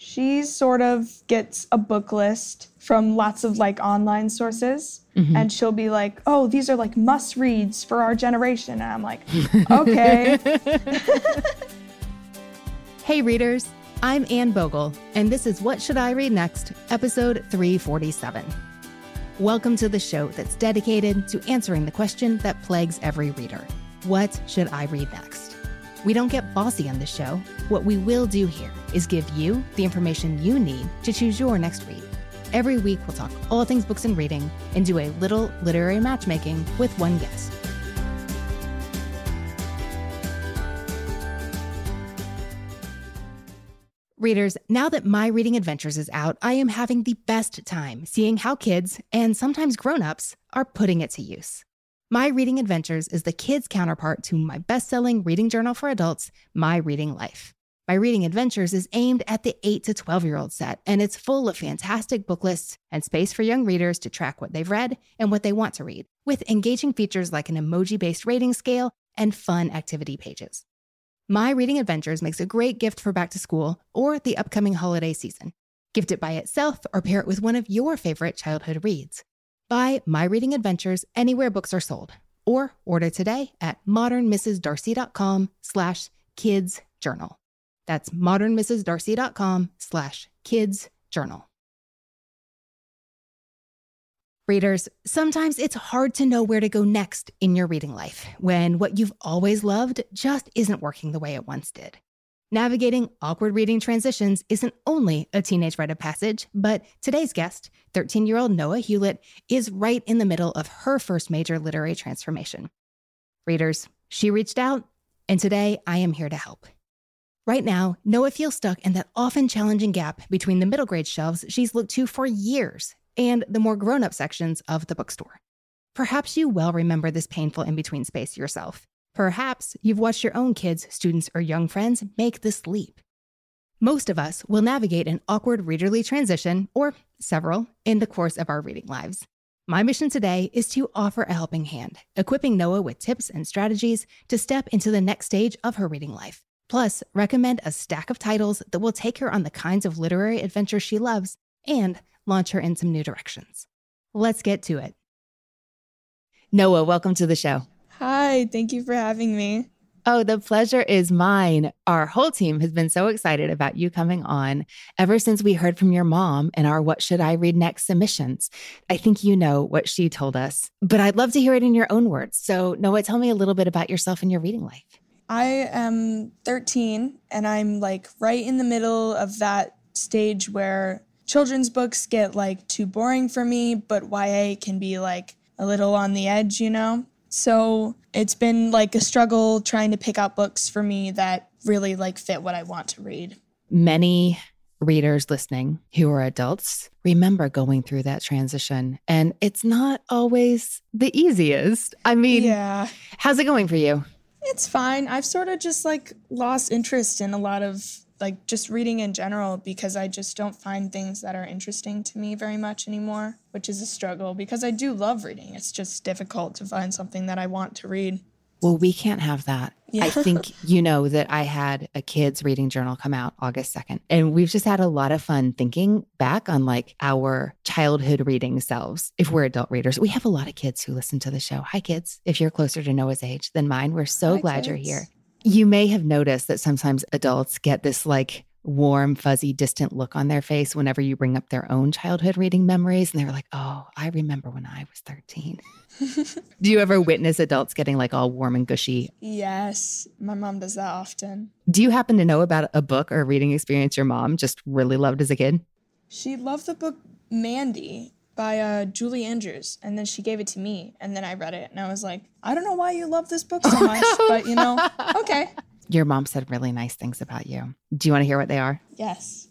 She sort of gets a book list from lots of like online sources mm-hmm. and she'll be like, "Oh, these are like must reads for our generation." And I'm like, "Okay." Hey, readers, I'm Anne Bogel, and this is What Should I Read Next, episode 347. Welcome to the show that's dedicated to answering the question that plagues every reader What should I read next? We don't get bossy on this show. What we will do here is give you the information you need to choose your next read. Every week, we'll talk all things books and reading and do a little literary matchmaking with one guest. Readers, now that My Reading Adventures is out, I am having the best time seeing how kids, and sometimes grown-ups, are putting it to use. My Reading Adventures is the kids' counterpart to my best-selling reading journal for adults, My Reading Life. My Reading Adventures is aimed at the 8 to 12 year old set, and it's full of fantastic book lists and space for young readers to track what they've read and what they want to read, with engaging features like an emoji based rating scale and fun activity pages. My Reading Adventures makes a great gift for back to school or the upcoming holiday season. Gift it by itself or pair it with one of your favorite childhood reads. Buy My Reading Adventures anywhere books are sold or order today at modernmrsdarcy.com slash kids journal. That's modernmrsdarcy.com slash kids journal. Readers, sometimes it's hard to know where to go next in your reading life when what you've always loved just isn't working the way it once did. Navigating awkward reading transitions isn't only a teenage rite of passage, but today's guest, 13 year old Noa Hewlett, is right in the middle of her first major literary transformation. Readers, she reached out, and today I am here to help. Right now, Noa feels stuck in that often challenging gap between the middle grade shelves she's looked to for years and the more grown up sections of the bookstore. Perhaps you well remember this painful in between space yourself. Perhaps you've watched your own kids, students, or young friends make this leap. Most of us will navigate an awkward readerly transition, or several, in the course of our reading lives. My mission today is to offer a helping hand, equipping Noa with tips and strategies to step into the next stage of her reading life. Plus, recommend a stack of titles that will take her on the kinds of literary adventures she loves and launch her in some new directions. Let's get to it. Noa, welcome to the show. Hi, thank you for having me. Oh, the pleasure is mine. Our whole team has been so excited about you coming on ever since we heard from your mom in our What Should I Read Next submissions. I think you know what she told us, but I'd love to hear it in your own words. So, Noa, tell me a little bit about yourself and your reading life. I am 13 and I'm like right in the middle of that stage where children's books get like too boring for me, but YA can be like a little on the edge, you know? So it's been like a struggle trying to pick out books for me that really like fit what I want to read. Many readers listening who are adults remember going through that transition, and it's not always the easiest. I mean, Yeah. how's it going for you? It's fine. I've sort of just like lost interest in a lot of like just reading in general because I just don't find things that are interesting to me very much anymore, which is a struggle because I do love reading. It's just difficult to find something that I want to read. Well, we can't have that. I think you know that I had a kids' reading journal come out August 2nd. And we've just had a lot of fun thinking back on like our childhood reading selves. If we're adult readers, we have a lot of kids who listen to the show. Hi, kids. If you're closer to Noa's age than mine, we're so Hi, glad you're here. You may have noticed that sometimes adults get this like warm, fuzzy, distant look on their face whenever you bring up their own childhood reading memories. And they're like, oh, I remember when I was 13. Do you ever witness adults getting like all warm and gushy yes, my mom does that often. Do you happen to know about a book or a reading experience your mom just really loved as a kid? She loved the book Mandy by uh, Julie Andrews, and then she gave it to me, and then I read it, and I was like, I don't know why you love this book so much, but you know, okay. Your mom said really nice things about you. Do you want to hear what they are? Yes.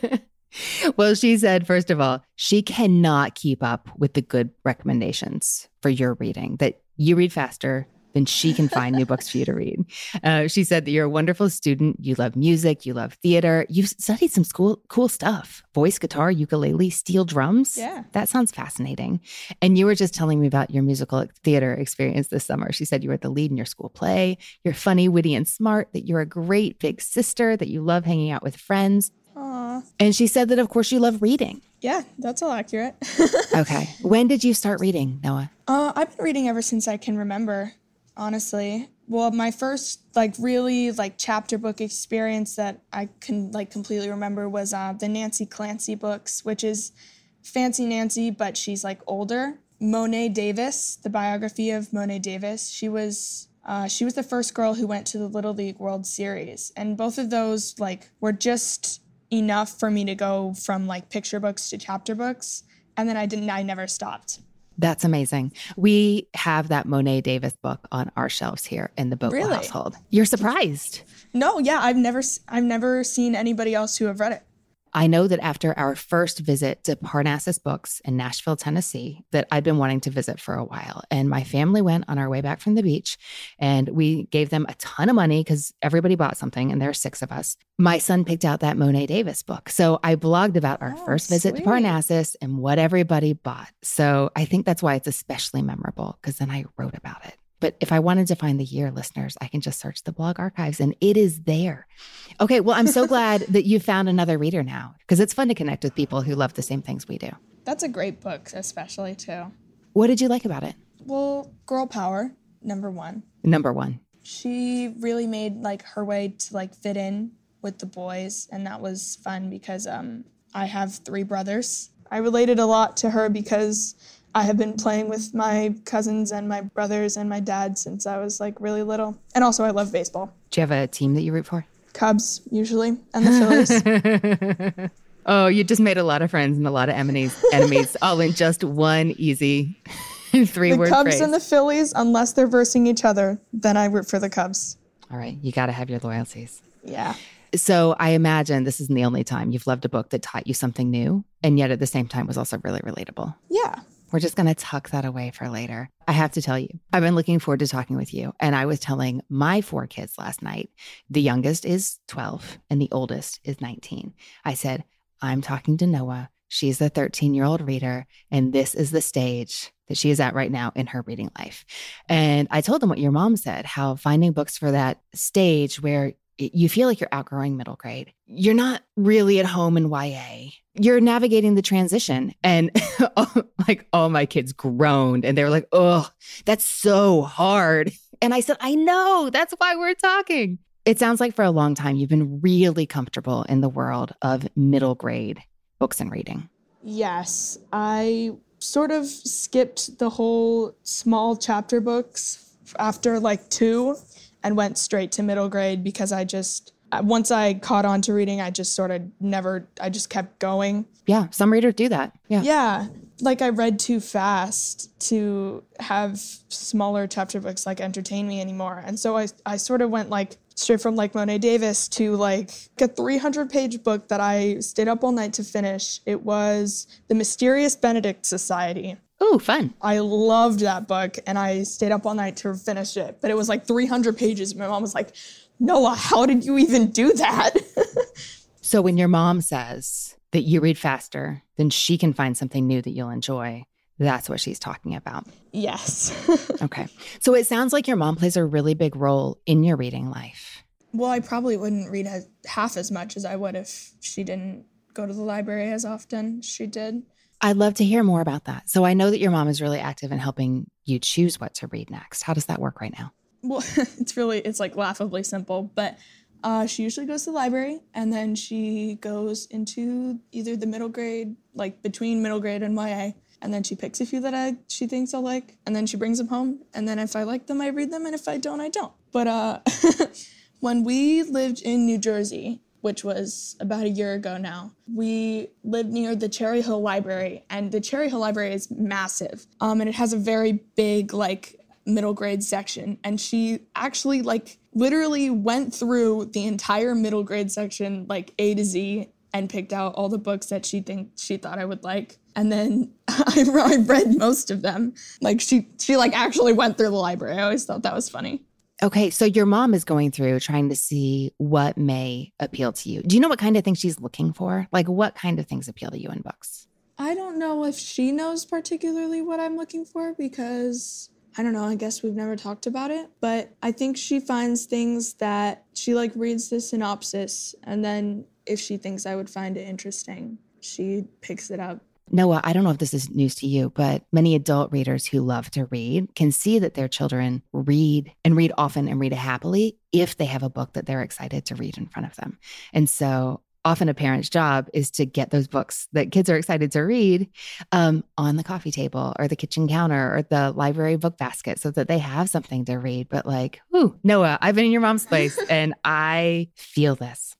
well, she said, first of all, she cannot keep up with the good recommendations for your reading, that you read faster than she can find new books for you to read. Uh, she said that you're a wonderful student. You love music, you love theater, you've studied some school, cool stuff voice, guitar, ukulele, steel drums. Yeah. That sounds fascinating. And you were just telling me about your musical theater experience this summer. She said you were the lead in your school play. You're funny, witty, and smart, that you're a great big sister, that you love hanging out with friends. Oh, And she said that, of course, you love reading. Yeah, that's all accurate. okay. When did you start reading, Noa? Uh, I've been reading ever since I can remember, honestly. Well, my first like really like chapter book experience that I can like completely remember was uh, the Nancy Clancy books, which is Fancy Nancy, but she's like older. Mo'ne Davis, the biography of Mo'ne Davis. She was uh, she was the first girl who went to the Little League World Series, and both of those like were just enough for me to go from like picture books to chapter books, and then I didn't. I never stopped. That's amazing. We have that Mo'ne Davis book on our shelves here in the Bogel Really? household. You're surprised. No, yeah, I've never I've never seen anybody else who have read it. I know that after our first visit to Parnassus Books in Nashville, Tennessee, that I'd been wanting to visit for a while. And my family went on our way back from the beach and we gave them a ton of money because everybody bought something and there are six of us. My son picked out that Mo'ne Davis book. So I blogged about our Oh, first visit to. Parnassus and what everybody bought. So I think that's why it's especially memorable because then I wrote about it. But if I wanted to find the year, listeners, I can just search the blog archives and it is there. Okay, well, I'm so glad that you found another reader now because it's fun to connect with people who love the same things we do. That's a great book, especially too. What did you like about it? Well, girl power, number one. Number one. She really made like her way to like fit in with the boys, and that was fun because um I have three brothers. I related a lot to her because I have been playing with my cousins and my brothers and my dad since I was like really little. And also I love baseball. Do you have a team that you root for? Cubs usually and the Phillies. Oh, you just made a lot of friends and a lot of enemies, enemies all in just one easy three the word Cubs phrase. and the Phillies, unless they're versing each other, then I root for the Cubs. all right, you got to have your loyalties. Yeah. So I imagine this isn't the only time you've loved a book that taught you something new and yet at the same time was also really relatable. Yeah. We're just going to tuck that away for later. I have to tell you, I've been looking forward to talking with you. And I was telling my four kids last night the youngest is 12 and the oldest is 19. I said, I'm talking to Noa. She's the 13 year old reader, and this is the stage that she is at right now in her reading life. And I told them what your mom said how finding books for that stage where you feel like you're outgrowing middle grade, you're not really at home in YA. You're navigating the transition. And like all my kids groaned and they were like, oh, that's so hard. And I said, I know. That's why we're talking. It sounds like for a long time you've been really comfortable in the world of middle grade books and reading. Yes, I sort of skipped the whole small chapter books after like two and went straight to middle grade because I just, uh, once I caught on to reading, I just sort of never, I just kept going. Yeah, some readers do that. Yeah. Yeah, like I read too fast to have smaller chapter books like entertain me anymore. And so I, I sort of went like straight from like Mo'ne Davis to like a 300 page book that I stayed up all night to finish. It was The Mysterious Benedict Society. Ooh, fun. I loved that book and I stayed up all night to finish it, but it was like 300 pages. My mom was like, Noa, how did you even do that? So when your mom says that you read faster, then she can find something new that you'll enjoy. That's what she's talking about. yes. Okay. So it sounds like your mom plays a really big role in your reading life. Well, I probably wouldn't read as, half as much as I would if she didn't go to the library as often she did. I'd love to hear more about that. So I know that your mom is really active in helping you choose what to read next. How does that work right now? Well, it's really it's like laughably simple, but uh, she usually goes to the library and then she goes into either the middle grade, like between middle grade and YA, and then she picks a few that I she thinks I'll like, and then she brings them home, and then if I like them, I read them, and if I don't, I don't. But uh, when we lived in New Jersey, which was about a year ago now, we lived near the Cherry Hill Library, and the Cherry Hill Library is massive, um, and it has a very big like middle grade section, and she actually like literally went through the entire middle grade section like A to Z and picked out all the books that she think she thought I would like. And then I, I read most of them. Like she she like actually went through the library. I always thought that was funny. Okay. So your mom is going through trying to see what may appeal to you. Do you know what kind of things she's looking for? Like what kind of things appeal to you in books? I don't know if she knows particularly what I'm looking for because I don't know, I guess we've never talked about it, but I think she finds things that she like reads the synopsis and then if she thinks I would find it interesting, she picks it up. Noa, I don't know if this is news to you, but many adult readers who love to read can see that their children read and read often and read happily if they have a book that they're excited to read in front of them. And so often a parent's job is to get those books that kids are excited to read um, on the coffee table or the kitchen counter or the library book basket so that they have something to read. But like, ooh, Noa, I've been in your mom's place and I feel this.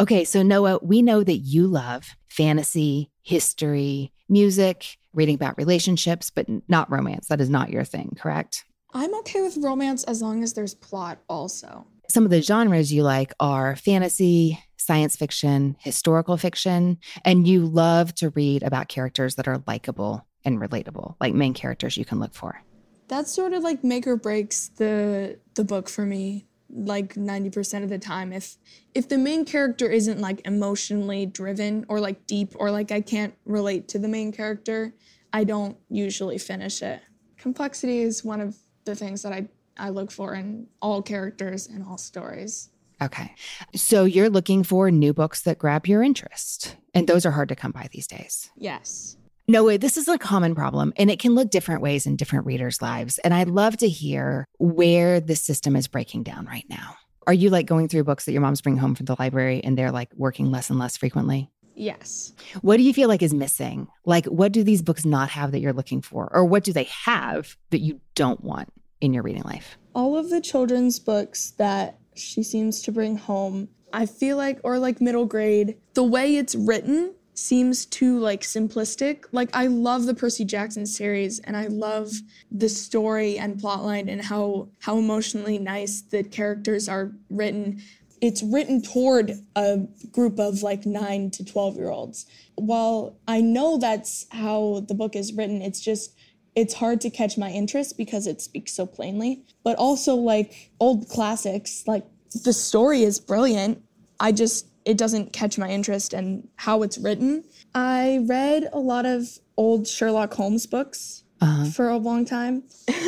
Okay, so Noa, we know that you love fantasy, history, music, reading about relationships, but not romance. That is not your thing, correct? I'm okay with romance as long as there's plot also. Some of the genres you like are fantasy, science fiction, historical fiction, and you love to read about characters that are likable and relatable, like main characters you can look for. That's sort of like make or breaks the the book for me like 90% of the time if if the main character isn't like emotionally driven or like deep or like I can't relate to the main character, I don't usually finish it. Complexity is one of the things that I I look for in all characters and all stories. Okay. So you're looking for new books that grab your interest. And those are hard to come by these days. Yes. No way. This is a common problem and it can look different ways in different readers' lives. And I'd love to hear where the system is breaking down right now. Are you like going through books that your moms bring home from the library and they're like working less and less frequently? Yes. What do you feel like is missing? Like, what do these books not have that you're looking for? Or what do they have that you don't want in your reading life? All of the children's books that she seems to bring home, I feel like, or like middle grade, the way it's written seems too like simplistic. Like I love the Percy Jackson series and I love the story and plotline and how how emotionally nice the characters are written. It's written toward a group of like 9 to 12 year olds. While I know that's how the book is written, it's just it's hard to catch my interest because it speaks so plainly. But also like old classics, like the story is brilliant. I just it doesn't catch my interest and how it's written. I read a lot of old Sherlock Holmes books uh-huh. for a long time.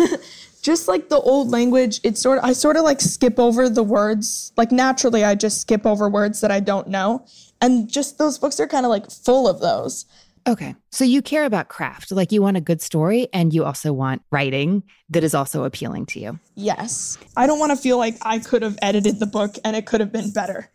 just like the old language, it's sort of I sort of like skip over the words. Like naturally I just skip over words that I don't know. And just those books are kind of like full of those. Okay. So you care about craft. Like you want a good story and you also want writing that is also appealing to you. Yes. I don't want to feel like I could have edited the book and it could have been better.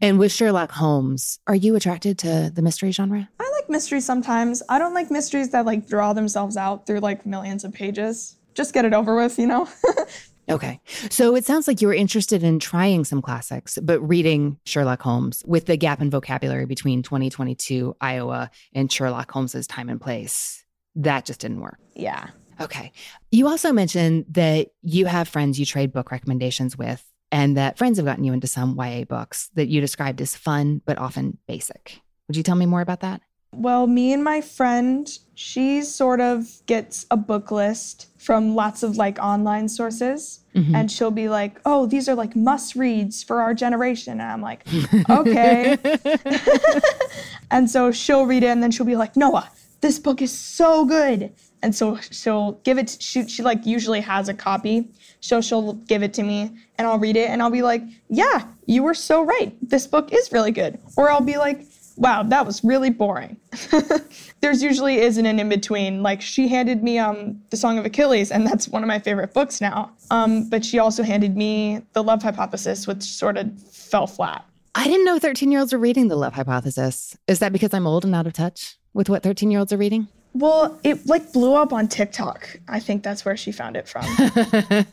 And with Sherlock Holmes, are you attracted to the mystery genre? I like mysteries sometimes. I don't like mysteries that like draw themselves out through like millions of pages. Just get it over with, you know? Okay. So it sounds like you were interested in trying some classics, but reading Sherlock Holmes with the gap in vocabulary between 2022 Iowa and Sherlock Holmes's time and place. That just didn't work. Yeah. Okay. You also mentioned that you have friends you trade book recommendations with, and that friends have gotten you into some YA books that you described as fun, but often basic. Would you tell me more about that? Well, me and my friend, she sort of gets a book list from lots of like online sources. Mm-hmm. And she'll be like, oh, these are like must reads for our generation. And I'm like, okay. and so she'll read it and then she'll be like, Noa, this book is so good. And so she'll give it, to, she, she like usually has a copy. So she'll give it to me and I'll read it and I'll be like, yeah, you were so right. This book is really good. Or I'll be like, wow, that was really boring. There's usually isn't an in between. Like she handed me um the Song of Achilles, and that's one of my favorite books now. Um, but she also handed me the Love Hypothesis, which sort of fell flat. I didn't know 13 year olds are reading the Love Hypothesis. Is that because I'm old and out of touch with what 13 year olds are reading? Well, it like blew up on TikTok. I think that's where she found it from.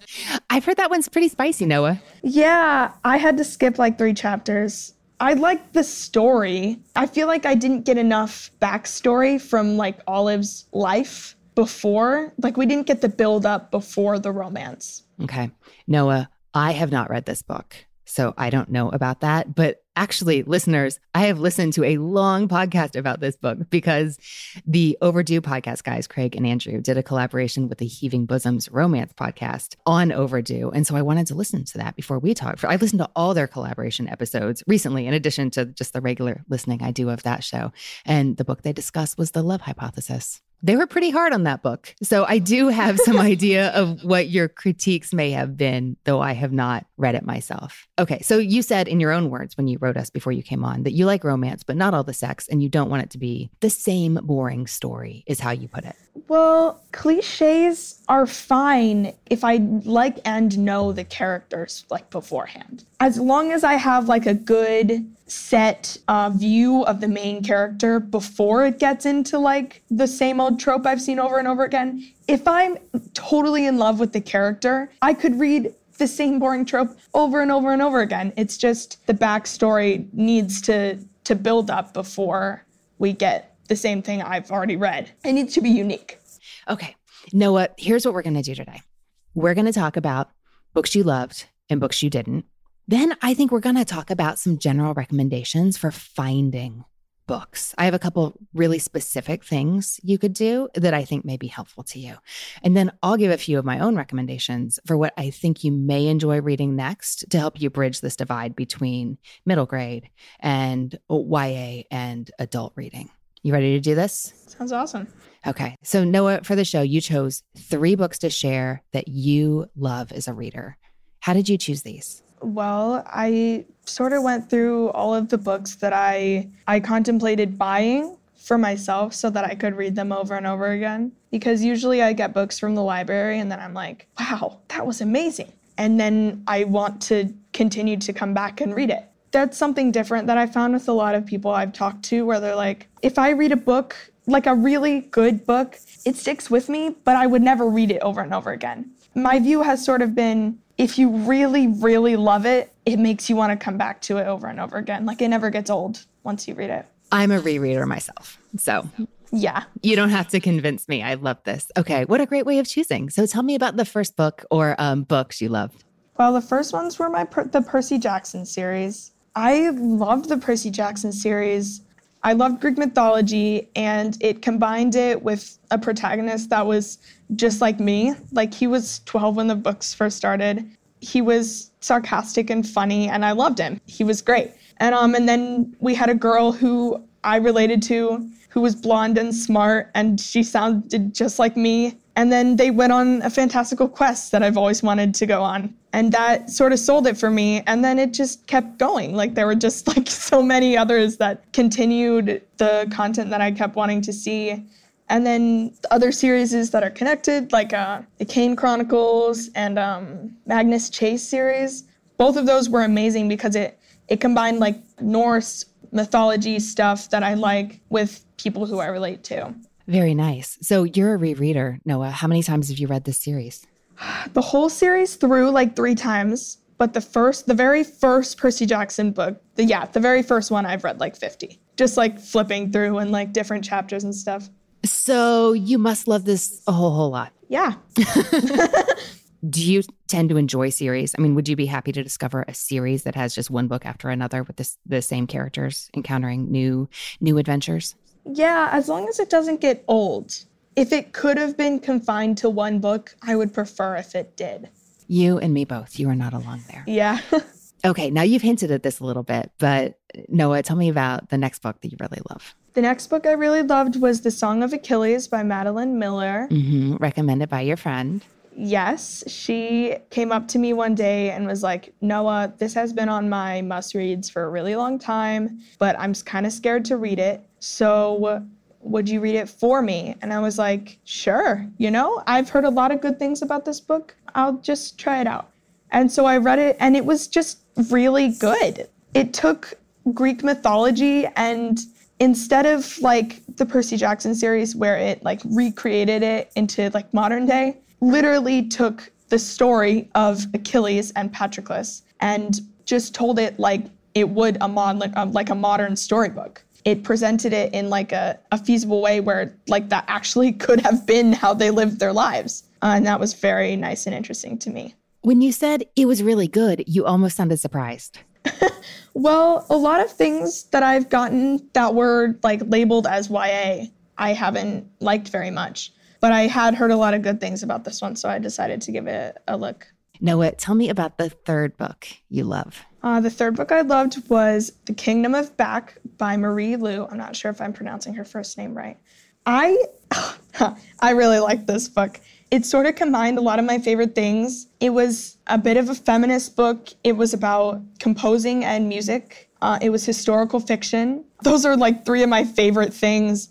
I've heard that one's pretty spicy, Noa. Yeah, I had to skip like three chapters. I like the story. I feel like I didn't get enough backstory from like Olive's life before. Like we didn't get the build up before the romance. Okay. Noa, I have not read this book. So I don't know about that. But actually, listeners, I have listened to a long podcast about this book because the Overdue podcast guys, Craig and Andrew, did a collaboration with the Heaving Bosoms romance podcast on Overdue. And so I wanted to listen to that before we talked. I listened to all their collaboration episodes recently, in addition to just the regular listening I do of that show. And the book they discussed was The Love Hypothesis. They were pretty hard on that book. So I do have some idea of what your critiques may have been, though I have not read it myself. Okay. So you said in your own words when you wrote us before you came on that you like romance, but not all the sex, and you don't want it to be the same boring story, is how you put it. Well, cliches are fine if I like and know the characters like beforehand. As long as I have like a good set uh, view of the main character before it gets into like the same old trope I've seen over and over again. If I'm totally in love with the character, I could read the same boring trope over and over and over again. It's just the backstory needs to to build up before we get the same thing I've already read. It needs to be unique. Okay. Noa, here's what we're going to do today. We're going to talk about books you loved and books you didn't. Then I think we're going to talk about some general recommendations for finding books. I have a couple really specific things you could do that I think may be helpful to you. And then I'll give a few of my own recommendations for what I think you may enjoy reading next to help you bridge this divide between middle grade and YA and adult reading. You ready to do this? Sounds awesome. Okay. So, Noa, for the show, you chose three books to share that you love as a reader. How did you choose these? Well, I sort of went through all of the books that I I contemplated buying for myself so that I could read them over and over again because usually I get books from the library and then I'm like, "Wow, that was amazing." And then I want to continue to come back and read it. That's something different that I found with a lot of people I've talked to where they're like, "If I read a book, like a really good book, it sticks with me, but I would never read it over and over again." My view has sort of been if you really, really love it, it makes you want to come back to it over and over again. Like it never gets old once you read it. I'm a rereader myself. So, yeah. You don't have to convince me. I love this. Okay. What a great way of choosing. So, tell me about the first book or um, books you loved. Well, the first ones were my per- the Percy Jackson series. I loved the Percy Jackson series. I loved Greek mythology and it combined it with a protagonist that was just like me. Like he was 12 when the books first started. He was sarcastic and funny and I loved him. He was great. And um and then we had a girl who I related to who was blonde and smart and she sounded just like me. And then they went on a fantastical quest that I've always wanted to go on and that sort of sold it for me and then it just kept going like there were just like so many others that continued the content that i kept wanting to see and then other series that are connected like uh, the kane chronicles and um, magnus chase series. Both of those were amazing because it it combined like norse mythology stuff that i like with people who i relate to. Very nice. So you're a rereader noa. How many times have you read this series? The whole series through like three times, but the first, the very first Percy Jackson book, the yeah, the very first one I've read like 50. Just like flipping through and like different chapters and stuff. So you must love this a whole whole lot. Yeah. Do you tend to enjoy series? I mean, would you be happy to discover a series that has just one book after another with this, the same characters encountering new new adventures? Yeah, as long as it doesn't get old if it could have been confined to one book, I would prefer if it did. You and me both. You are not alone there. Yeah. okay, now you've hinted at this a little bit, but Noa, tell me about the next book that you really love. The next book I really loved was The Song of Achilles by Madeline Miller. Mm-hmm. Recommended by your friend. Yes, she came up to me one day and was like, Noa, this has been on my must reads for a really long time, but I'm kind of scared to read it. So would you read it for me? And I was like, sure. You know, I've heard a lot of good things about this book. I'll just try it out. And so I read it, and it was just really good. It took Greek mythology and instead of like the Percy Jackson series where it like recreated it into like modern day, literally took the story of Achilles and Patroclus and just told it like it would a mod like a modern storybook it presented it in like a, a feasible way where like that actually could have been how they lived their lives. Uh, and that was very nice and interesting to me. When you said it was really good, you almost sounded surprised. well, a lot of things that I've gotten that were like labeled as YA, I haven't liked very much. But I had heard a lot of good things about this one, so I decided to give it a look. Noa, tell me about the third book you love. Uh, the third book I loved was The Kingdom of Back by Marie Lu. I'm not sure if I'm pronouncing her first name right. I I really like this book. It sort of combined a lot of my favorite things. It was a bit of a feminist book. It was about composing and music. Uh, it was historical fiction. Those are like three of my favorite things.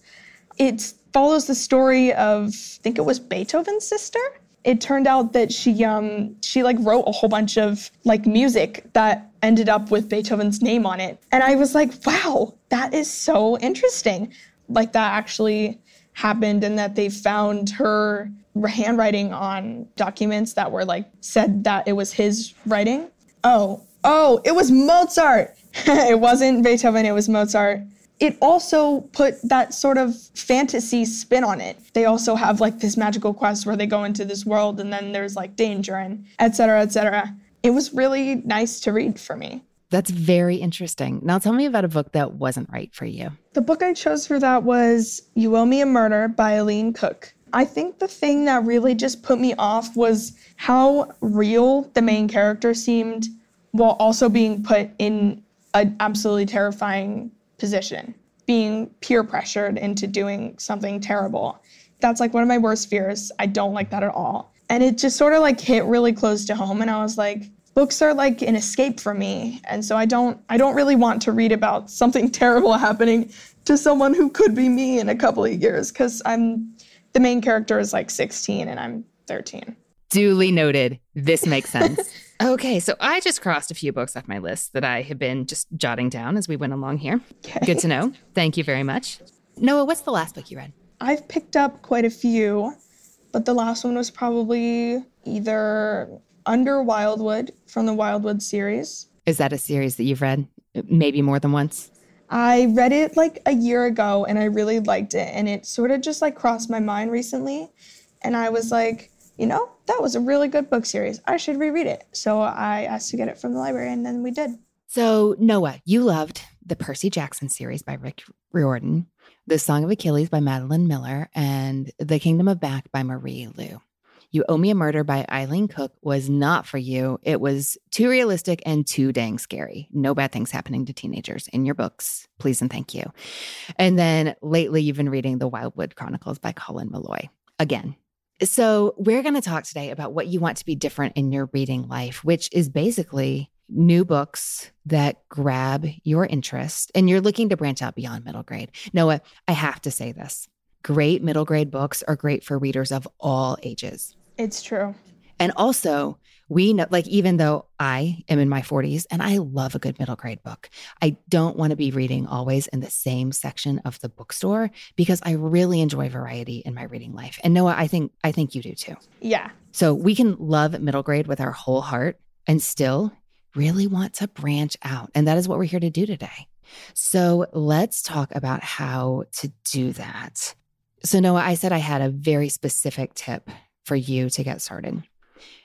It follows the story of, I think it was Beethoven's sister. It turned out that she um she like wrote a whole bunch of like music that ended up with Beethoven's name on it. And I was like, wow, that is so interesting. Like that actually happened and that they found her handwriting on documents that were like said that it was his writing. Oh, oh, it was Mozart. it wasn't Beethoven, it was Mozart. It also put that sort of fantasy spin on it. They also have like this magical quest where they go into this world and then there's like danger and et cetera, et cetera. It was really nice to read for me. That's very interesting. Now tell me about a book that wasn't right for you. The book I chose for that was You Owe Me a Murder by Eileen Cook. I think the thing that really just put me off was how real the main character seemed while also being put in an absolutely terrifying position, being peer pressured into doing something terrible. That's like one of my worst fears. I don't like that at all. And it just sort of like hit really close to home and I was like, books are like an escape for me. And so I don't I don't really want to read about something terrible happening to someone who could be me in a couple of years cuz I'm the main character is like 16 and I'm 13. Duly noted. This makes sense. okay, so I just crossed a few books off my list that I have been just jotting down as we went along here. Okay. Good to know. Thank you very much. Noa, what's the last book you read? I've picked up quite a few, but the last one was probably either Under Wildwood from the Wildwood series. Is that a series that you've read maybe more than once? I read it like a year ago and I really liked it. And it sort of just like crossed my mind recently. And I was like, you know, that was a really good book series. I should reread it. So I asked to get it from the library and then we did. So, Noa, you loved the Percy Jackson series by Rick Riordan, The Song of Achilles by Madeline Miller, and The Kingdom of Back by Marie Lu. You Owe Me a Murder by Eileen Cook was not for you. It was too realistic and too dang scary. No bad things happening to teenagers in your books. Please and thank you. And then lately, you've been reading The Wildwood Chronicles by Colin Meloy. Again, so, we're going to talk today about what you want to be different in your reading life, which is basically new books that grab your interest and you're looking to branch out beyond middle grade. Noa, I have to say this great middle grade books are great for readers of all ages. It's true. And also, we know, like, even though I am in my 40s and I love a good middle grade book, I don't want to be reading always in the same section of the bookstore because I really enjoy variety in my reading life. And Noa, I think, I think you do too. Yeah. So we can love middle grade with our whole heart and still really want to branch out. And that is what we're here to do today. So let's talk about how to do that. So, Noa, I said I had a very specific tip for you to get started.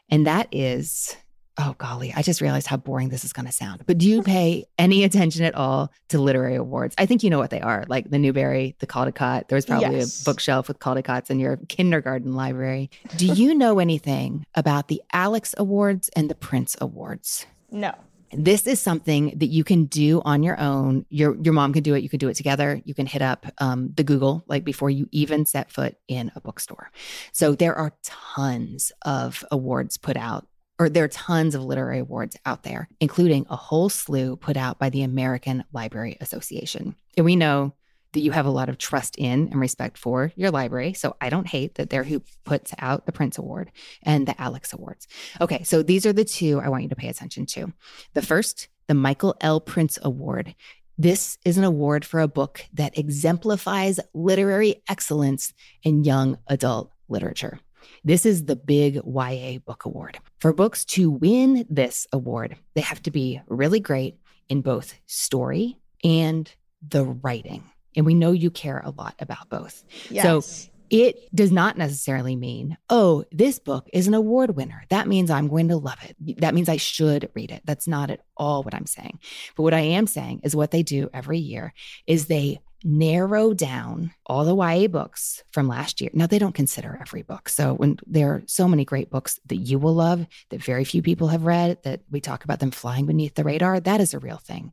And that is, oh golly, I just realized how boring this is going to sound. But do you pay any attention at all to literary awards? I think you know what they are, like the Newbery, the Caldecott. There's probably yes. a bookshelf with Caldecotts in your kindergarten library. Do you know anything about the Alex Awards and the Printz Awards? No this is something that you can do on your own. Your your mom can do it. You can do it together. You can hit up um, the Google like before you even set foot in a bookstore. So there are tons of awards put out, or there are tons of literary awards out there, including a whole slew put out by the American Library Association. And we know that you have a lot of trust in and respect for your library. So I don't hate that they're who puts out the Printz Award and the Alex Awards. Okay, so these are the two I want you to pay attention to. The first, the Michael L. Printz Award. This is an award for a book that exemplifies literary excellence in young adult literature. This is the big YA Book Award. For books to win this award, they have to be really great in both story and the writing. And we know you care a lot about both. Yes. So it does not necessarily mean, oh, this book is an award winner. That means I'm going to love it. That means I should read it. That's not at all what I'm saying. But what I am saying is what they do every year is they narrow down all the YA books from last year. Now, they don't consider every book. So, when there are so many great books that you will love that very few people have read, that we talk about them flying beneath the radar, that is a real thing.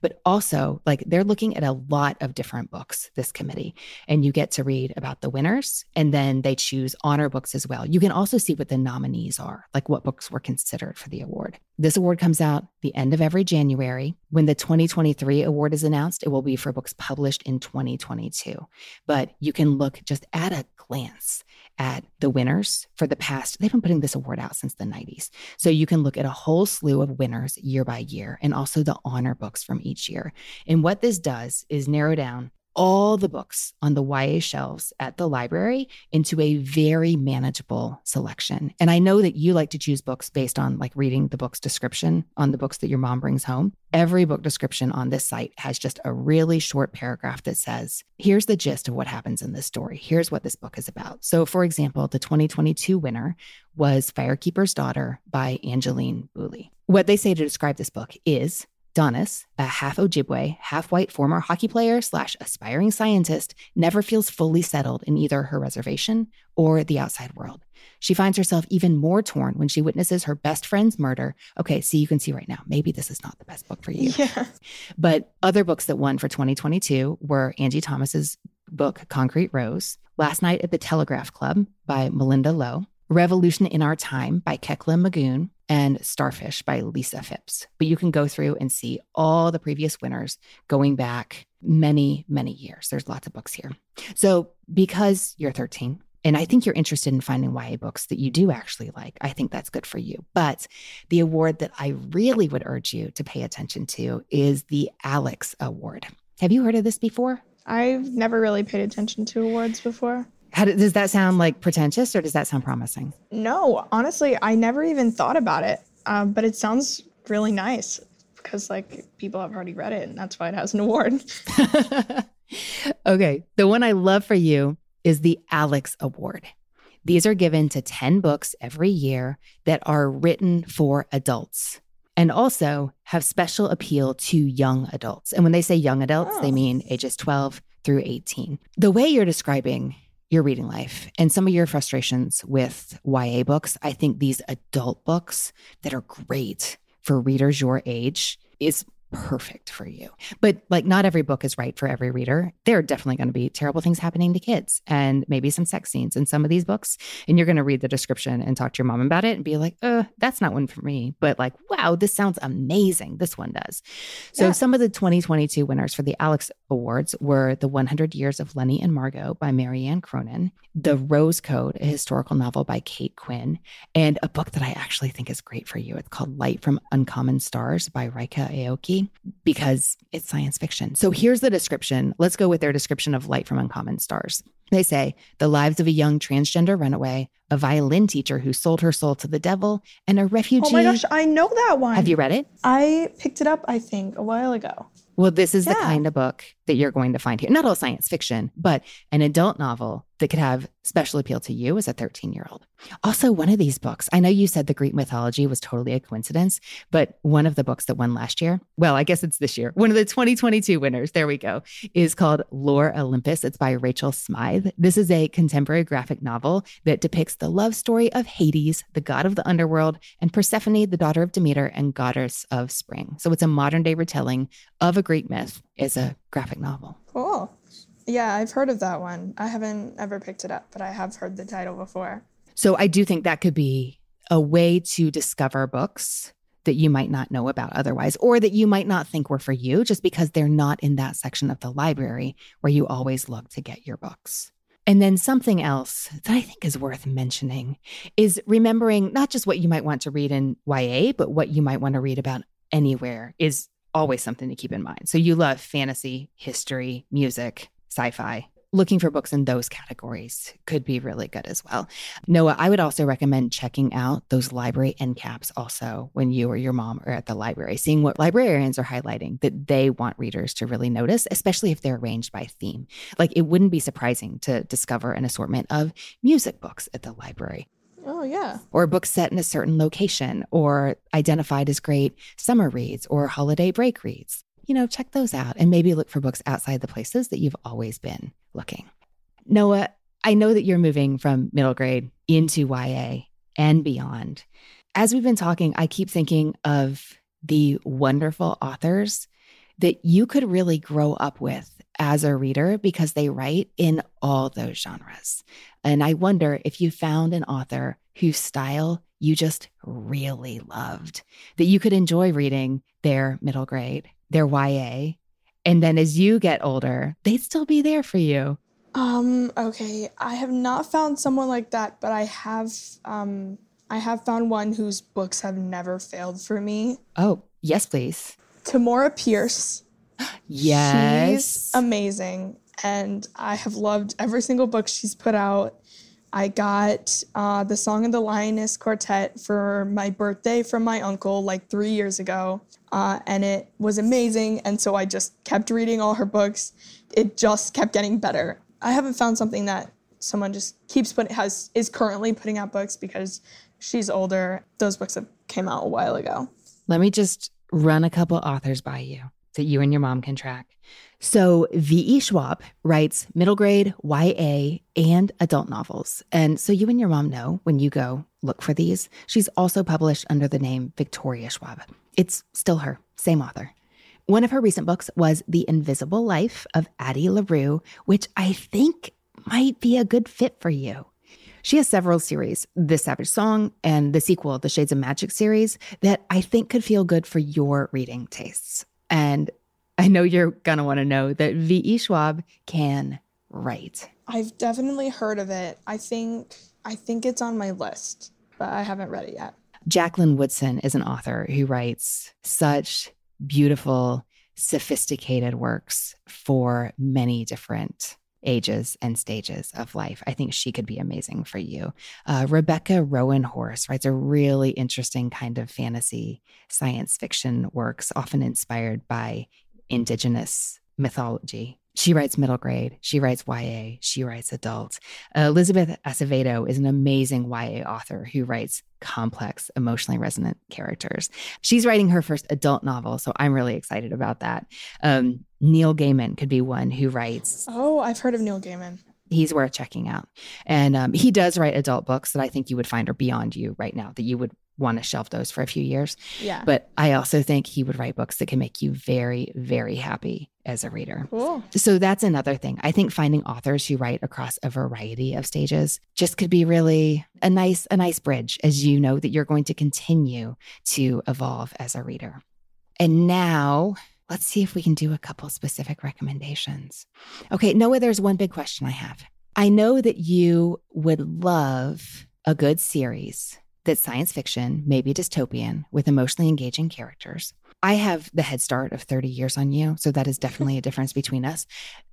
But also, like they're looking at a lot of different books, this committee, and you get to read about the winners and then they choose honor books as well. You can also see what the nominees are, like what books were considered for the award. This award comes out the end of every January. When the 2023 award is announced, it will be for books published in 2022. But you can look just at a glance at the winners for the past, they've been putting this award out since the 90s. So you can look at a whole slew of winners year by year and also the honor books from each year. And what this does is narrow down all the books on the YA shelves at the library into a very manageable selection. And I know that you like to choose books based on like reading the book's description on the books that your mom brings home. Every book description on this site has just a really short paragraph that says, here's the gist of what happens in this story. Here's what this book is about. So, for example, the 2022 winner was Firekeeper's Daughter by Angeline Boulley. What they say to describe this book is Daunis, a half Ojibwe, half white former hockey player slash aspiring scientist, never feels fully settled in either her reservation or the outside world. She finds herself even more torn when she witnesses her best friend's murder. Okay, see, you can see right now, maybe this is not the best book for you. Yeah. But other books that won for 2022 were Angie Thomas's book, Concrete Rose, Last Night at the Telegraph Club by Malinda Lo, Revolution in Our Time by Kekla Magoon, and Starfish by Lisa Fipps. But you can go through and see all the previous winners going back many, many years. There's lots of books here. So, because you're 13, and I think you're interested in finding YA books that you do actually like. I think that's good for you. But the award that I really would urge you to pay attention to is the Alex Award. Have you heard of this before? I've never really paid attention to awards before. How do, does that sound like pretentious or does that sound promising? No, honestly, I never even thought about it. Um, but it sounds really nice because like people have already read it and that's why it has an award. okay. The one I love for you is the Alex Award. These are given to 10 books every year that are written for adults and also have special appeal to young adults. And when they say young adults, oh. they mean ages 12 through 18. The way you're describing your reading life and some of your frustrations with YA books, I think these adult books that are great for readers your age is perfect for you. But like not every book is right for every reader. There are definitely going to be terrible things happening to kids and maybe some sex scenes in some of these books. And you're going to read the description and talk to your mom about it and be like, uh, that's not one for me. But like, wow, this sounds amazing. This one does. So yeah. some of the 2022 winners for the Alex Awards were The 100 Years of Lenny and Margot by Marianne Cronin, The Rose Code, a historical novel by Kate Quinn, and a book that I actually think is great for you. It's called Light from Uncommon Stars by Ryka Aoki because it's science fiction. So here's the description. Let's go with their description of Light from Uncommon Stars. They say the lives of a young transgender runaway, a violin teacher who sold her soul to the devil, and a refugee. Oh my gosh, I know that one. Have you read it? I picked it up, I think, a while ago. Well, this is yeah. the kind of book that you're going to find here. Not all science fiction, but an adult novel that could have special appeal to you as a 13 year old. Also, one of these books, I know you said the Greek mythology was totally a coincidence, but one of the books that won last year, well, I guess it's this year, one of the 2022 winners, there we go, is called Lore Olympus. It's by Rachel Smythe. This is a contemporary graphic novel that depicts the love story of Hades, the god of the underworld, and Persephone, the daughter of Demeter and goddess of spring. So it's a modern day retelling of a Greek myth as a graphic novel. Cool. Yeah, I've heard of that one. I haven't ever picked it up, but I have heard the title before. So I do think that could be a way to discover books that you might not know about otherwise, or that you might not think were for you just because they're not in that section of the library where you always look to get your books. And then something else that I think is worth mentioning is remembering not just what you might want to read in YA, but what you might want to read about anywhere is always something to keep in mind. So you love fantasy, history, music, sci fi. Looking for books in those categories could be really good as well. Noa, I would also recommend checking out those library end caps also when you or your mom are at the library, seeing what librarians are highlighting that they want readers to really notice, especially if they're arranged by theme. Like it wouldn't be surprising to discover an assortment of music books at the library. Oh, yeah. Or books set in a certain location or identified as great summer reads or holiday break reads. you know, check those out and maybe look for books outside the places that you've always been looking. Noa, I know that you're moving from middle grade into YA and beyond. As we've been talking, I keep thinking of the wonderful authors that you could really grow up with as a reader because they write in all those genres. And I wonder if you found an author whose style you just really loved, that you could enjoy reading their middle grade, their YA. And then as you get older, they'd still be there for you. Um, okay. I have not found someone like that, but I have um I have found one whose books have never failed for me. Oh, yes, please. Tamora Pierce. Yes. She's amazing. And I have loved every single book she's put out. I got uh, the Song of the Lioness Quartet for my birthday from my uncle like three years ago. Uh, and it was amazing. And so I just kept reading all her books. It just kept getting better. I haven't found something that someone just keeps putting has is currently putting out books because she's older. Those books have came out a while ago. Let me just run a couple authors by you that you and your mom can track. So, V.E. Schwab writes middle grade, YA, and adult novels. And so you and your mom know when you go look for these. She's also published under the name Victoria Schwab. It's still her, same author. One of her recent books was The Invisible Life of Addie LaRue, which I think might be a good fit for you. She has several series, The Savage Song and the sequel, the Shades of Magic series, that I think could feel good for your reading tastes. And I know you're going to want to know that V.E. Schwab can write. I've definitely heard of it. I think I think it's on my list, but I haven't read it yet. Jacqueline Woodson is an author who writes such beautiful, sophisticated works for many different ages and stages of life. I think she could be amazing for you. Uh, Rebecca Roanhorse writes a really interesting kind of fantasy science fiction works, often inspired by indigenous mythology. She writes middle grade, she writes YA, she writes adult. Uh, Elizabeth Acevedo is an amazing YA author who writes complex, emotionally resonant characters. She's writing her first adult novel, so I'm really excited about that. Um, Neil Gaiman could be one who writes. Oh, I've heard of Neil Gaiman. He's worth checking out. And um, he does write adult books that I think you would find are beyond you right now, that you would want to shelf those for a few years. Yeah. But I also think he would write books that can make you very, very happy as a reader. Cool. So that's another thing. I think finding authors who write across a variety of stages just could be really a nice, a nice bridge as you know that you're going to continue to evolve as a reader. And now let's see if we can do a couple specific recommendations. Okay, Noa, there's one big question I have. I know that you would love a good series that's science fiction, maybe dystopian, with emotionally engaging characters. I have the head start of 30 years on you, so that is definitely a difference between us.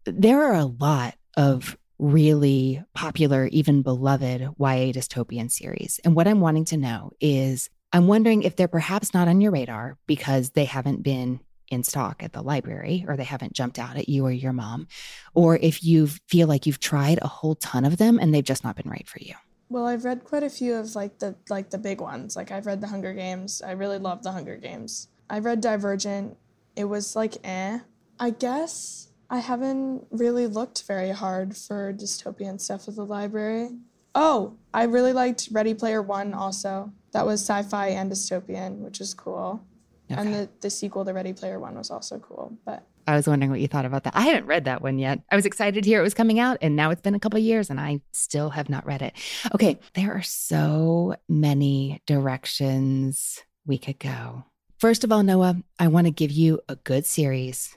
There are a lot of really popular, even beloved YA dystopian series. And what I'm wanting to know is I'm wondering if they're perhaps not on your radar because they haven't been in stock at the library or they haven't jumped out at you or your mom, or if you feel like you've tried a whole ton of them and they've just not been right for you. Well, I've read quite a few of like the like the big ones. Like I've read The Hunger Games. I really love The Hunger Games. I read Divergent. It was like eh. I guess I haven't really looked very hard for dystopian stuff at the library. Oh, I really liked Ready Player One also. That was sci-fi and dystopian, which is cool. Okay. And the, the sequel to Ready Player One was also cool. But I was wondering what you thought about that. I haven't read that one yet. I was excited to hear it was coming out, and now it's been a couple years and I still have not read it. Okay, there are so many directions we could go. First of all, Noa, I want to give you a good series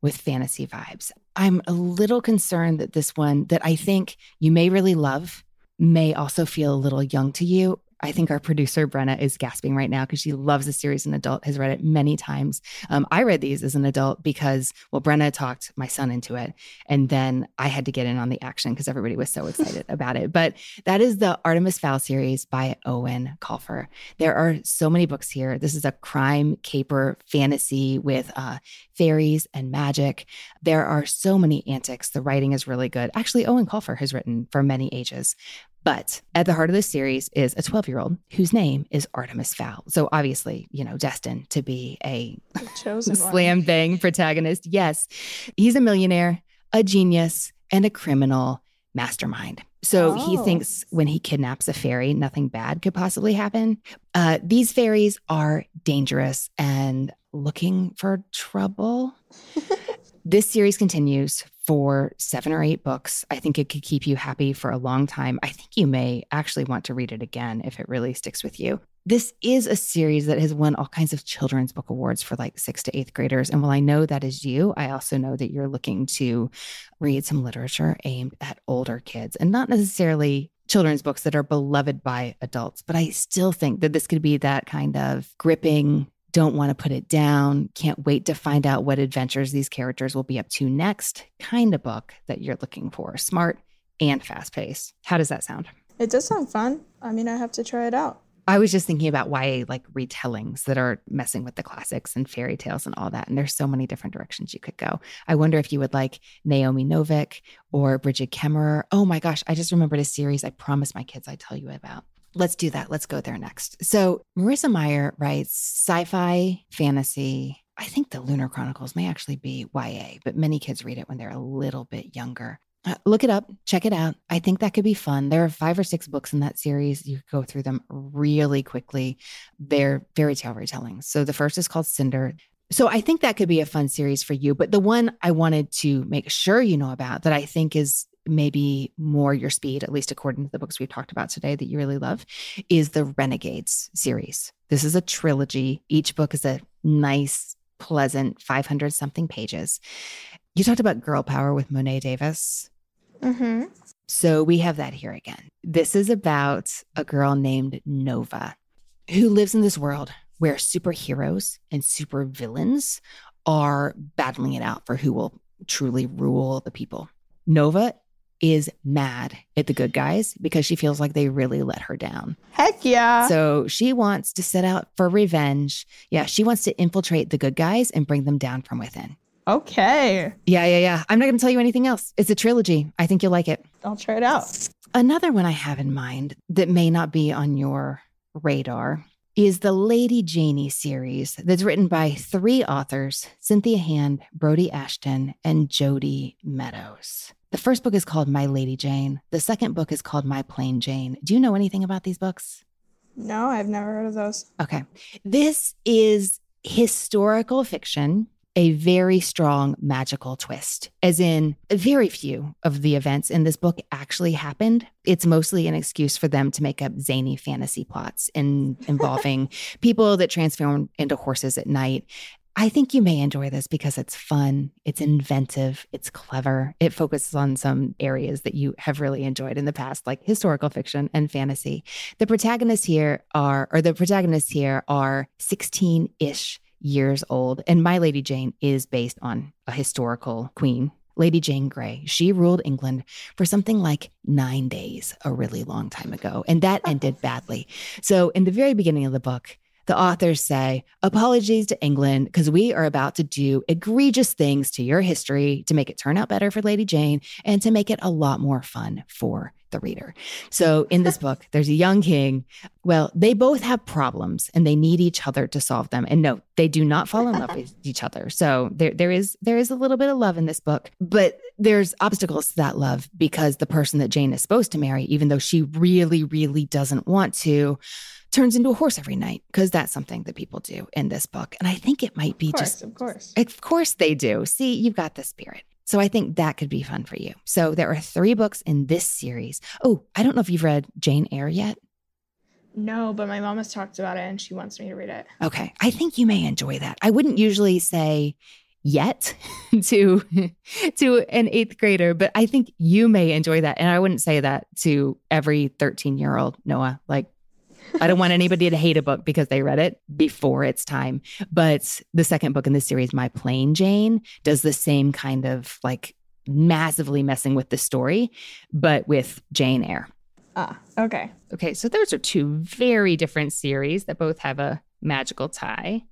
with fantasy vibes. I'm a little concerned that this one that I think you may really love may also feel a little young to you. I think our producer Brenna is gasping right now because she loves the series an adult, has read it many times. Um, I read these as an adult because, well, Brenna talked my son into it. And then I had to get in on the action because everybody was so excited about it. But that is the Artemis Fowl series by Eoin Colfer. There are so many books here. This is a crime caper fantasy with uh, fairies and magic. There are so many antics. The writing is really good. Actually, Eoin Colfer has written for many ages. But at the heart of this series is a 12 year old whose name is Artemis Fowl. So obviously, you know, destined to be a chosen slam bang protagonist. Yes, he's a millionaire, a genius, and a criminal mastermind. So oh. he thinks when he kidnaps a fairy, nothing bad could possibly happen. Uh, these fairies are dangerous and looking for trouble. this series continues for seven or eight books. I think it could keep you happy for a long time. I think you may actually want to read it again if it really sticks with you. This is a series that has won all kinds of children's book awards for like six to eighth graders. And while I know that is you, I also know that you're looking to read some literature aimed at older kids and not necessarily children's books that are beloved by adults. But I still think that this could be that kind of gripping, don't want to put it down, can't wait to find out what adventures these characters will be up to next kind of book that you're looking for. Smart and fast paced. How does that sound? It does sound fun. I mean, I have to try it out. I was just thinking about why like retellings that are messing with the classics and fairy tales and all that. And there's so many different directions you could go. I wonder if you would like Naomi Novik or Brigid Kemmerer. Oh my gosh, I just remembered a series I promised my kids I'd tell you about. Let's do that. Let's go there next. So, Marissa Meyer writes sci fi, fantasy. I think the Lunar Chronicles may actually be YA, but many kids read it when they're a little bit younger. Uh, look it up, check it out. I think that could be fun. There are five or six books in that series. You could go through them really quickly. They're fairy tale retellings. So the first is called Cinder. So I think that could be a fun series for you. But the one I wanted to make sure you know about that I think is maybe more your speed, at least according to the books we've talked about today that you really love, is the Renegades series. This is a trilogy. Each book is a nice, pleasant 500 something pages. You talked about girl power with Mo'ne Davis. Mm-hmm. So we have that here again. This is about a girl named Nova who lives in this world where superheroes and supervillains are battling it out for who will truly rule the people. Nova is mad at the good guys because she feels like they really let her down. Heck yeah. So she wants to set out for revenge. Yeah, she wants to infiltrate the good guys and bring them down from within. Okay. Yeah, yeah, yeah. I'm not going to tell you anything else. It's a trilogy. I think you'll like it. I'll try it out. Another one I have in mind that may not be on your radar is the Lady Janie series that's written by three authors Cynthia Hand, Brodi Ashton, and Jodi Meadows. The first book is called My Lady Jane. The second book is called My Plain Jane. Do you know anything about these books? No, I've never heard of those. Okay. This is historical fiction a very strong magical twist, as in, very few of the events in this book actually happened. It's mostly an excuse for them to make up zany fantasy plots in, involving people that transform into horses at night. I think you may enjoy this because it's fun, it's inventive, it's clever. It focuses on some areas that you have really enjoyed in the past, like historical fiction and fantasy. The protagonists here are, or the protagonists here are 16 ish years old. And My Lady Jane is based on a historical queen, Lady Jane Grey. She ruled England for something like nine days, a really long time ago. And that ended badly. So, in the very beginning of the book, the authors say, Apologies to England, because we are about to do egregious things to your history to make it turn out better for Lady Jane and to make it a lot more fun for the reader. So in this book, there's a young king. Well, they both have problems and they need each other to solve them. And no, they do not fall in love with each other. So there there is there is a little bit of love in this book, but there's obstacles to that love because the person that Jane is supposed to marry, even though she really, really doesn't want to, turns into a horse every night because that's something that people do in this book. And I think it might be of course, just of course. Of course they do. See, you've got the spirit. So I think that could be fun for you. So there are three books in this series. Oh, I don't know if you've read Jane Eyre yet. No, but my mom has talked about it and she wants me to read it. Okay. I think you may enjoy that. I wouldn't usually say yet to to an 8th grader, but I think you may enjoy that. And I wouldn't say that to every 13-year-old Noa. Like I don't want anybody to hate a book because they read it before its time. But the second book in the series, My Plain Jane, does the same kind of like massively messing with the story, but with Jane Eyre. Ah, okay. Okay, so those are two very different series that both have a magical tie.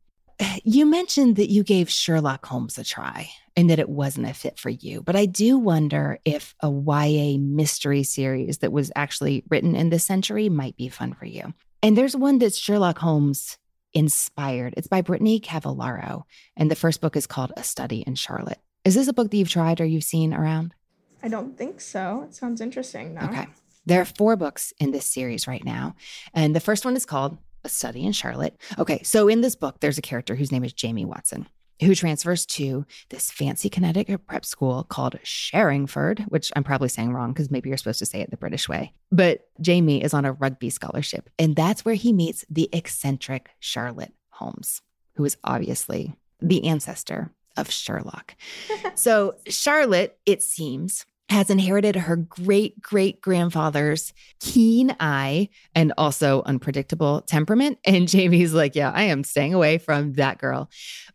you mentioned that you gave Sherlock Holmes a try and that it wasn't a fit for you. But I do wonder if a YA mystery series that was actually written in this century might be fun for you. And there's one that's Sherlock Holmes inspired. It's by Brittany Cavallaro. And the first book is called A Study in Charlotte. Is this a book that you've tried or you've seen around? I don't think so. It sounds interesting though. Okay. There are four books in this series right now. And the first one is called A Study in Charlotte. Okay. So in this book, there's a character whose name is Jamie Watson who transfers to this fancy Connecticut prep school called Sherringford, which I'm probably saying wrong because maybe you're supposed to say it the British way. But Jamie is on a rugby scholarship, and that's where he meets the eccentric Charlotte Holmes, who is obviously the ancestor of Sherlock. so, Charlotte, it seems, has inherited her great great grandfather's keen eye and also unpredictable temperament. And Jamie's like, Yeah, I am staying away from that girl.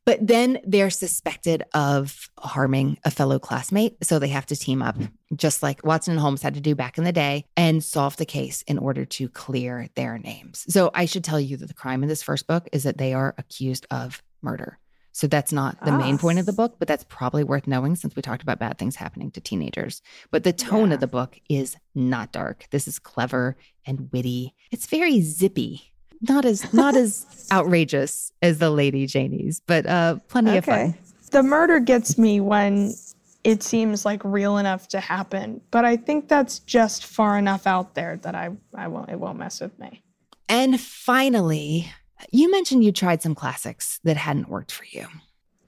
But then they're suspected of harming a fellow classmate. So they have to team up, just like Watson and Holmes had to do back in the day, and solve the case in order to clear their names. So I should tell you that the crime in this first book is that they are accused of murder. So that's not the main point of the book, but that's probably worth knowing since we talked about bad things happening to teenagers. But the tone yeah. of the book is not dark. This is clever and witty. It's very zippy. Not as not as outrageous as the Lady Janie's, but uh plenty okay. of fun. The murder gets me when it seems like real enough to happen, but I think that's just far enough out there that I I won't it won't mess with me. And finally, you mentioned you tried some classics that hadn't worked for you.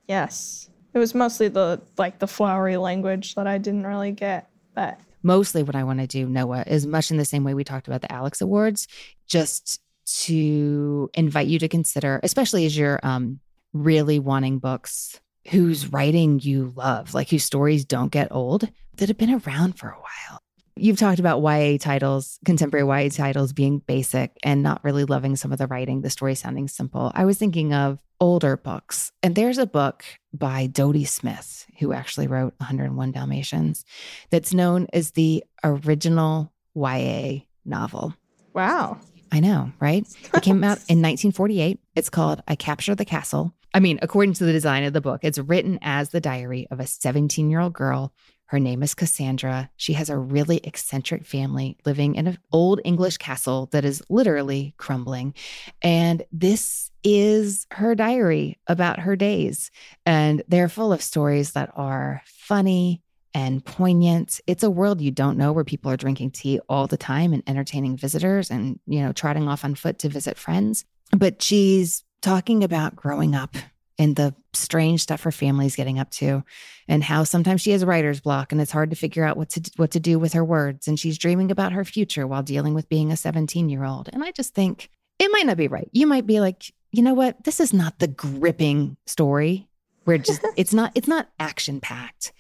Yes. It was mostly the like the flowery language that I didn't really get. But mostly what I want to do, Noa, is much in the same way we talked about the Alex Awards, just to invite you to consider, especially as you're um, really wanting books whose writing you love, like whose stories don't get old, that have been around for a while. You've talked about YA titles, contemporary YA titles being basic and not really loving some of the writing, the story sounding simple. I was thinking of older books. And there's a book by Dodie Smith, who actually wrote 101 Dalmatians, that's known as the original YA novel. Wow. I know, right? It came out in 1948. It's called I Capture the Castle. I mean, according to the design of the book, it's written as the diary of a 17 year old girl her name is Cassandra. She has a really eccentric family living in an old English castle that is literally crumbling. And this is her diary about her days. And they're full of stories that are funny and poignant. It's a world you don't know where people are drinking tea all the time and entertaining visitors and, you know, trotting off on foot to visit friends. But she's talking about growing up and the strange stuff her family's getting up to and how sometimes she has writer's block and it's hard to figure out what to what to do with her words and she's dreaming about her future while dealing with being a 17 year old and i just think it might not be right. You might be like you know what? This is not the gripping story. Where just it's not it's not action packed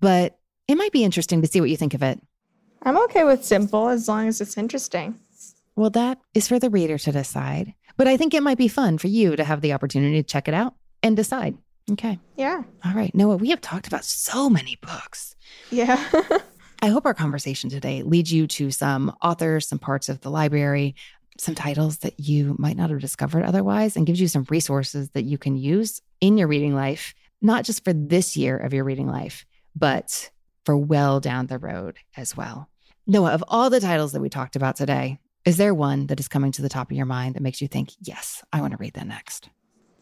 but it might be interesting to see what you think of it. I'm okay with simple as long as it's interesting. Well that is for the reader to decide. But i think it might be fun for you to have the opportunity to check it out and decide. Okay. Yeah. All right. Noa, we have talked about so many books. Yeah. I hope our conversation today leads you to some authors, some parts of the library, some titles that you might not have discovered otherwise, and gives you some resources that you can use in your reading life, not just for this year of your reading life, but for well down the road as well. Noa, of all the titles that we talked about today, is there one that is coming to the top of your mind that makes you think, yes, I want to read that next?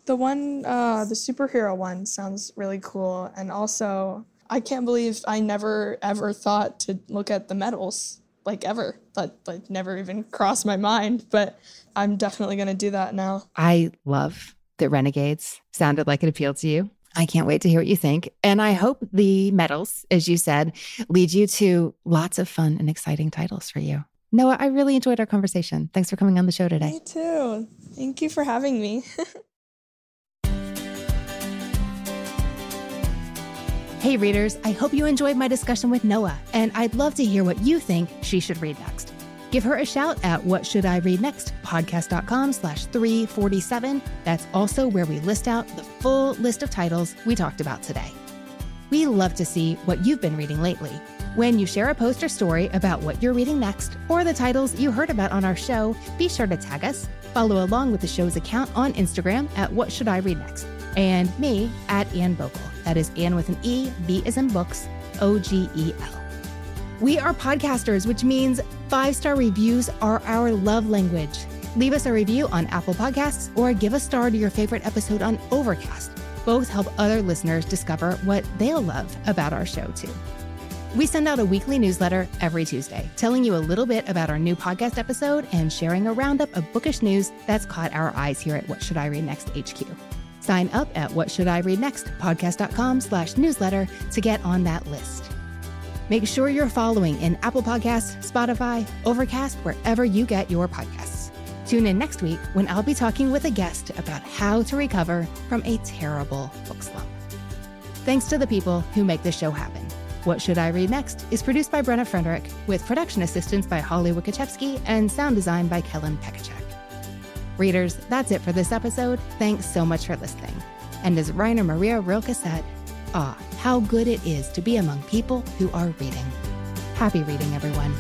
The one, uh, the superhero one sounds really cool. And also, I can't believe I never ever thought to look at the medals, like ever. That like never even crossed my mind. But I'm definitely gonna do that now. I love that Renegades sounded like it appealed to you. I can't wait to hear what you think. And I hope the medals, as you said, lead you to lots of fun and exciting titles for you. Noa, I really enjoyed our conversation. Thanks for coming on the show today. Me too. Thank you for having me. Hey, readers, I hope you enjoyed my discussion with Noa, and I'd love to hear what you think she should read next. Give her a shout at What Should I Read Next podcast.com slash 347. That's also where we list out the full list of titles we talked about today. We love to see what you've been reading lately. When you share a post or story about what you're reading next or the titles you heard about on our show, be sure to tag us, follow along with the show's account on Instagram at What Should I Read Next, and me at Anne Bogel. That is Anne with an E, B is in books, O G E L. We are podcasters, which means five star reviews are our love language. Leave us a review on Apple Podcasts or give a star to your favorite episode on Overcast. Both help other listeners discover what they'll love about our show, too. We send out a weekly newsletter every Tuesday, telling you a little bit about our new podcast episode and sharing a roundup of bookish news that's caught our eyes here at What Should I Read Next HQ. Sign up at What Should I Read Next podcast.com slash newsletter to get on that list. Make sure you're following in Apple Podcasts, Spotify, Overcast, wherever you get your podcasts. Tune in next week when I'll be talking with a guest about how to recover from a terrible book slump. Thanks to the people who make this show happen. What Should I Read Next is produced by Brenna Frederick with production assistance by Holly Wielkoszewski and sound design by Kellen Pekacek. Readers, that's it for this episode. Thanks so much for listening. And as Rainer Maria Rilke said, ah, how good it is to be among people who are reading. Happy reading, everyone.